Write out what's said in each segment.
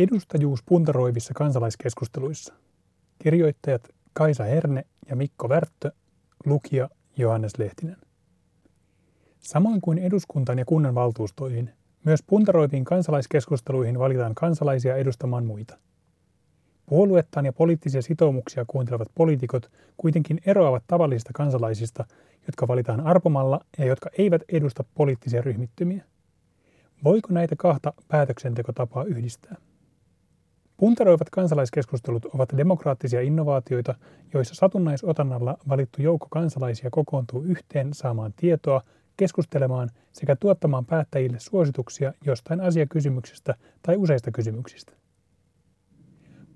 Edustajuus puntaroivissa kansalaiskeskusteluissa. Kirjoittajat Kaisa Herne ja Mikko Värttö, lukija Johannes Lehtinen. Samoin kuin eduskuntaan ja kunnan valtuustoihin, myös puntaroiviin kansalaiskeskusteluihin valitaan kansalaisia edustamaan muita. Puoluettaan ja poliittisia sitoumuksia kuuntelevat poliitikot kuitenkin eroavat tavallisista kansalaisista, jotka valitaan arpomalla ja jotka eivät edusta poliittisia ryhmittymiä. Voiko näitä kahta päätöksentekotapaa yhdistää? Puntaroivat kansalaiskeskustelut ovat demokraattisia innovaatioita, joissa satunnaisotannalla valittu joukko kansalaisia kokoontuu yhteen saamaan tietoa, keskustelemaan sekä tuottamaan päättäjille suosituksia jostain asiakysymyksestä tai useista kysymyksistä.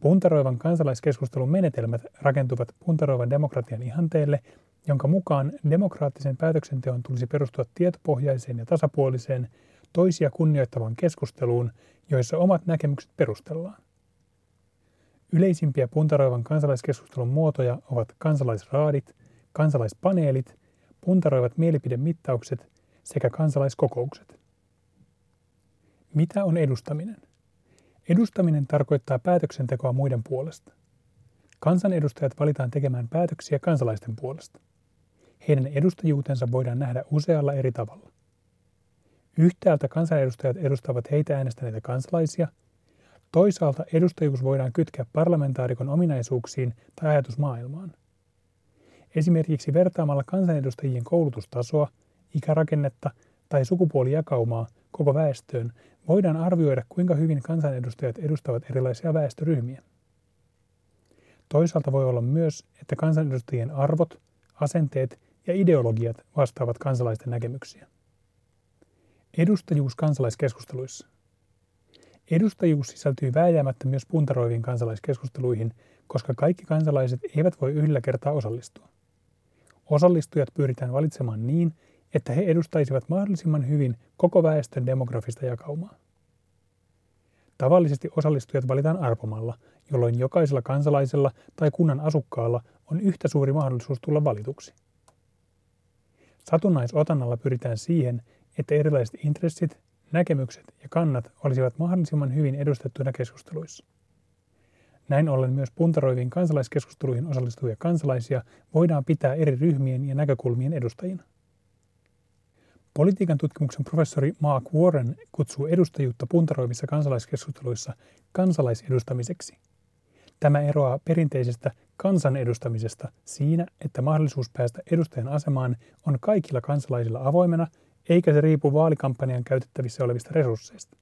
Puntaroivan kansalaiskeskustelun menetelmät rakentuvat puntaroivan demokratian ihanteelle, jonka mukaan demokraattisen päätöksenteon tulisi perustua tietopohjaiseen ja tasapuoliseen, toisia kunnioittavaan keskusteluun, joissa omat näkemykset perustellaan. Yleisimpiä puntaroivan kansalaiskeskustelun muotoja ovat kansalaisraadit, kansalaispaneelit, puntaroivat mielipidemittaukset sekä kansalaiskokoukset. Mitä on edustaminen? Edustaminen tarkoittaa päätöksentekoa muiden puolesta. Kansanedustajat valitaan tekemään päätöksiä kansalaisten puolesta. Heidän edustajuutensa voidaan nähdä usealla eri tavalla. Yhtäältä kansanedustajat edustavat heitä äänestäneitä kansalaisia – Toisaalta edustajuus voidaan kytkeä parlamentaarikon ominaisuuksiin tai ajatusmaailmaan. Esimerkiksi vertaamalla kansanedustajien koulutustasoa, ikärakennetta tai sukupuolijakaumaa koko väestöön voidaan arvioida, kuinka hyvin kansanedustajat edustavat erilaisia väestöryhmiä. Toisaalta voi olla myös, että kansanedustajien arvot, asenteet ja ideologiat vastaavat kansalaisten näkemyksiä. Edustajuus kansalaiskeskusteluissa. Edustajuus sisältyy vääjäämättä myös puntaroiviin kansalaiskeskusteluihin, koska kaikki kansalaiset eivät voi yhdellä kertaa osallistua. Osallistujat pyritään valitsemaan niin, että he edustaisivat mahdollisimman hyvin koko väestön demografista jakaumaa. Tavallisesti osallistujat valitaan arpomalla, jolloin jokaisella kansalaisella tai kunnan asukkaalla on yhtä suuri mahdollisuus tulla valituksi. Satunnaisotannalla pyritään siihen, että erilaiset intressit, näkemykset ja kannat olisivat mahdollisimman hyvin edustettuina keskusteluissa. Näin ollen myös puntaroiviin kansalaiskeskusteluihin osallistuvia kansalaisia voidaan pitää eri ryhmien ja näkökulmien edustajina. Politiikan tutkimuksen professori Mark Warren kutsuu edustajuutta puntaroivissa kansalaiskeskusteluissa kansalaisedustamiseksi. Tämä eroaa perinteisestä kansanedustamisesta siinä, että mahdollisuus päästä edustajan asemaan on kaikilla kansalaisilla avoimena – eikä se riipu vaalikampanjan käytettävissä olevista resursseista.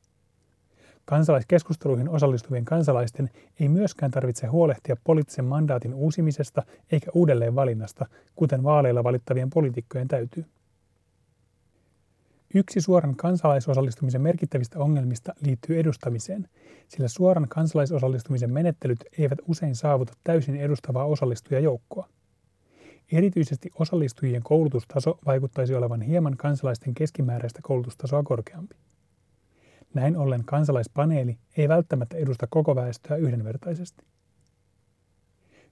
Kansalaiskeskusteluihin osallistuvien kansalaisten ei myöskään tarvitse huolehtia poliittisen mandaatin uusimisesta eikä uudelleen valinnasta, kuten vaaleilla valittavien poliitikkojen täytyy. Yksi suoran kansalaisosallistumisen merkittävistä ongelmista liittyy edustamiseen, sillä suoran kansalaisosallistumisen menettelyt eivät usein saavuta täysin edustavaa osallistujajoukkoa. Erityisesti osallistujien koulutustaso vaikuttaisi olevan hieman kansalaisten keskimääräistä koulutustasoa korkeampi. Näin ollen kansalaispaneeli ei välttämättä edusta koko väestöä yhdenvertaisesti.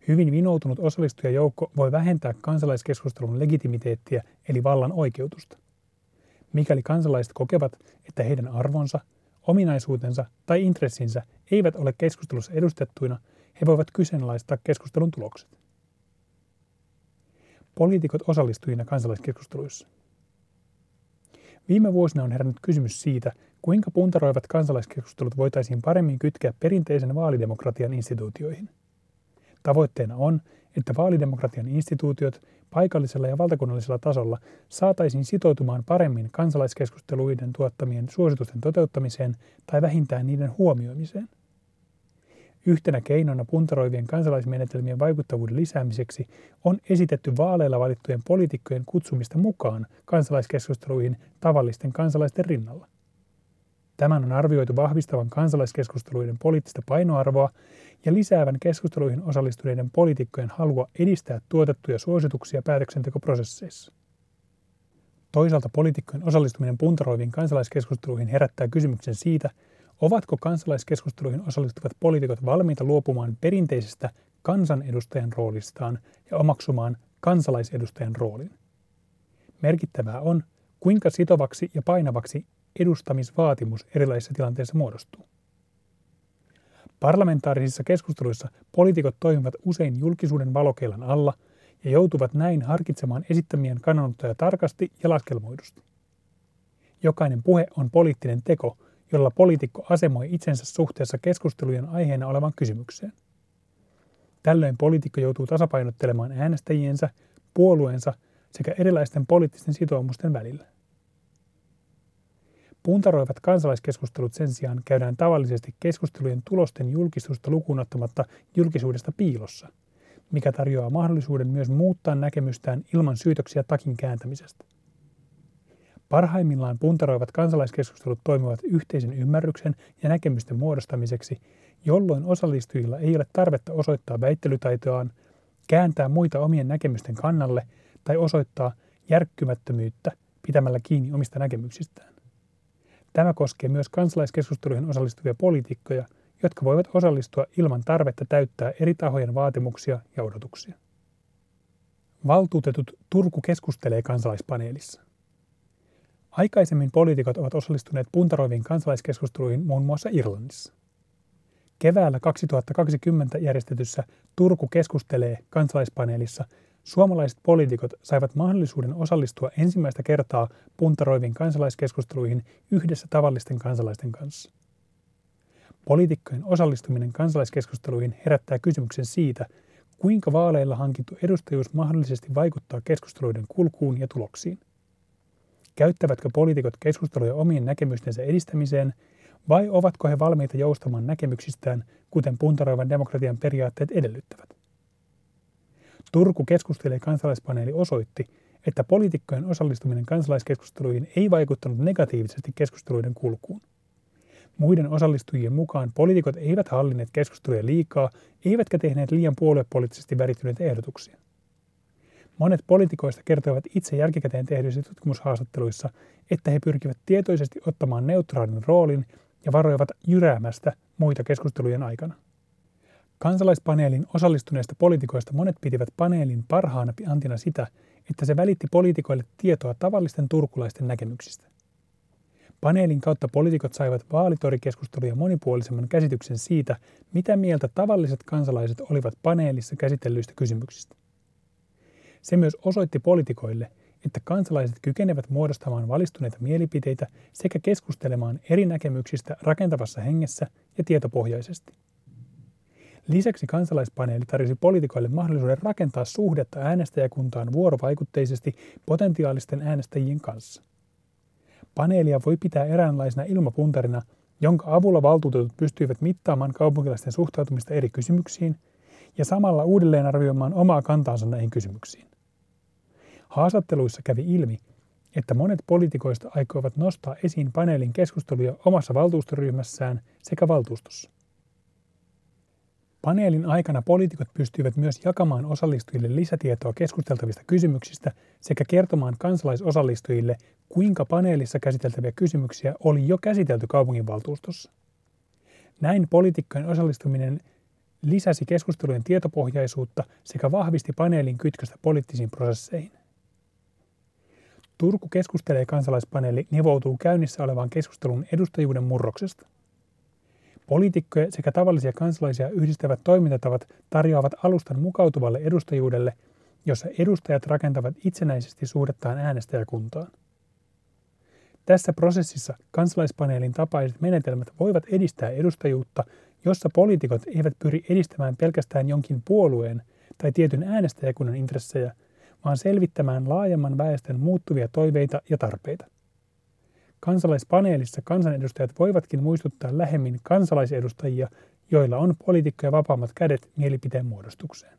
Hyvin vinoutunut osallistujajoukko voi vähentää kansalaiskeskustelun legitimiteettiä eli vallan oikeutusta. Mikäli kansalaiset kokevat, että heidän arvonsa, ominaisuutensa tai intressinsä eivät ole keskustelussa edustettuina, he voivat kyseenalaistaa keskustelun tulokset poliitikot osallistujina kansalaiskeskusteluissa. Viime vuosina on herännyt kysymys siitä, kuinka puntaroivat kansalaiskeskustelut voitaisiin paremmin kytkeä perinteisen vaalidemokratian instituutioihin. Tavoitteena on, että vaalidemokratian instituutiot paikallisella ja valtakunnallisella tasolla saataisiin sitoutumaan paremmin kansalaiskeskusteluiden tuottamien suositusten toteuttamiseen tai vähintään niiden huomioimiseen. Yhtenä keinona puntaroivien kansalaismenetelmien vaikuttavuuden lisäämiseksi on esitetty vaaleilla valittujen poliitikkojen kutsumista mukaan kansalaiskeskusteluihin tavallisten kansalaisten rinnalla. Tämän on arvioitu vahvistavan kansalaiskeskusteluiden poliittista painoarvoa ja lisäävän keskusteluihin osallistuneiden poliitikkojen halua edistää tuotettuja suosituksia päätöksentekoprosesseissa. Toisaalta poliitikkojen osallistuminen puntaroiviin kansalaiskeskusteluihin herättää kysymyksen siitä, Ovatko kansalaiskeskusteluihin osallistuvat poliitikot valmiita luopumaan perinteisestä kansanedustajan roolistaan ja omaksumaan kansalaisedustajan roolin? Merkittävää on, kuinka sitovaksi ja painavaksi edustamisvaatimus erilaisissa tilanteissa muodostuu. Parlamentaarisissa keskusteluissa poliitikot toimivat usein julkisuuden valokeilan alla ja joutuvat näin harkitsemaan esittämien kannanottoja tarkasti ja laskelmoidusti. Jokainen puhe on poliittinen teko, jolla poliitikko asemoi itsensä suhteessa keskustelujen aiheena olevan kysymykseen. Tällöin poliitikko joutuu tasapainottelemaan äänestäjiensä, puolueensa sekä erilaisten poliittisten sitoumusten välillä. Puntaroivat kansalaiskeskustelut sen sijaan käydään tavallisesti keskustelujen tulosten julkistusta lukuun ottamatta julkisuudesta piilossa, mikä tarjoaa mahdollisuuden myös muuttaa näkemystään ilman syytöksiä takin kääntämisestä. Parhaimmillaan puntaroivat kansalaiskeskustelut toimivat yhteisen ymmärryksen ja näkemysten muodostamiseksi, jolloin osallistujilla ei ole tarvetta osoittaa väittelytaitoaan, kääntää muita omien näkemysten kannalle tai osoittaa järkkymättömyyttä pitämällä kiinni omista näkemyksistään. Tämä koskee myös kansalaiskeskusteluihin osallistuvia poliitikkoja, jotka voivat osallistua ilman tarvetta täyttää eri tahojen vaatimuksia ja odotuksia. Valtuutetut Turku keskustelee kansalaispaneelissa. Aikaisemmin poliitikot ovat osallistuneet puntaroiviin kansalaiskeskusteluihin muun muassa Irlannissa. Keväällä 2020 järjestetyssä Turku keskustelee kansalaispaneelissa suomalaiset poliitikot saivat mahdollisuuden osallistua ensimmäistä kertaa puntaroiviin kansalaiskeskusteluihin yhdessä tavallisten kansalaisten kanssa. Poliitikkojen osallistuminen kansalaiskeskusteluihin herättää kysymyksen siitä, kuinka vaaleilla hankittu edustajuus mahdollisesti vaikuttaa keskusteluiden kulkuun ja tuloksiin. Käyttävätkö poliitikot keskusteluja omien näkemystensä edistämiseen vai ovatko he valmiita joustamaan näkemyksistään, kuten puntaroivan demokratian periaatteet edellyttävät? Turku keskustelee kansalaispaneeli osoitti, että poliitikkojen osallistuminen kansalaiskeskusteluihin ei vaikuttanut negatiivisesti keskusteluiden kulkuun. Muiden osallistujien mukaan poliitikot eivät hallinneet keskusteluja liikaa, eivätkä tehneet liian puoluepoliittisesti värittyneitä ehdotuksia. Monet poliitikoista kertoivat itse jälkikäteen tehdyissä tutkimushaastatteluissa, että he pyrkivät tietoisesti ottamaan neutraalin roolin ja varoivat jyräämästä muita keskustelujen aikana. Kansalaispaneelin osallistuneista poliitikoista monet pitivät paneelin parhaana antina sitä, että se välitti poliitikoille tietoa tavallisten turkulaisten näkemyksistä. Paneelin kautta poliitikot saivat vaalitorikeskusteluja monipuolisemman käsityksen siitä, mitä mieltä tavalliset kansalaiset olivat paneelissa käsitellyistä kysymyksistä. Se myös osoitti poliitikoille, että kansalaiset kykenevät muodostamaan valistuneita mielipiteitä sekä keskustelemaan eri näkemyksistä rakentavassa hengessä ja tietopohjaisesti. Lisäksi kansalaispaneeli tarjosi poliitikoille mahdollisuuden rakentaa suhdetta äänestäjäkuntaan vuorovaikutteisesti potentiaalisten äänestäjien kanssa. Paneelia voi pitää eräänlaisena ilmapuntarina, jonka avulla valtuutetut pystyivät mittaamaan kaupunkilaisten suhtautumista eri kysymyksiin ja samalla uudelleen arvioimaan omaa kantaansa näihin kysymyksiin. Haastatteluissa kävi ilmi, että monet poliitikoista aikoivat nostaa esiin paneelin keskusteluja omassa valtuustoryhmässään sekä valtuustossa. Paneelin aikana poliitikot pystyivät myös jakamaan osallistujille lisätietoa keskusteltavista kysymyksistä sekä kertomaan kansalaisosallistujille, kuinka paneelissa käsiteltäviä kysymyksiä oli jo käsitelty kaupunginvaltuustossa. Näin poliitikkojen osallistuminen lisäsi keskustelujen tietopohjaisuutta sekä vahvisti paneelin kytköstä poliittisiin prosesseihin. Turku keskustelee kansalaispaneeli nivoutuu käynnissä olevaan keskustelun edustajuuden murroksesta – Poliitikkoja sekä tavallisia kansalaisia yhdistävät toimintatavat tarjoavat alustan mukautuvalle edustajuudelle, jossa edustajat rakentavat itsenäisesti suhdettaan äänestäjäkuntaan. Tässä prosessissa kansalaispaneelin tapaiset menetelmät voivat edistää edustajuutta, jossa poliitikot eivät pyri edistämään pelkästään jonkin puolueen tai tietyn äänestäjäkunnan intressejä, vaan selvittämään laajemman väestön muuttuvia toiveita ja tarpeita. Kansalaispaneelissa kansanedustajat voivatkin muistuttaa lähemmin kansalaisedustajia, joilla on poliitikkoja vapaammat kädet mielipiteen muodostukseen.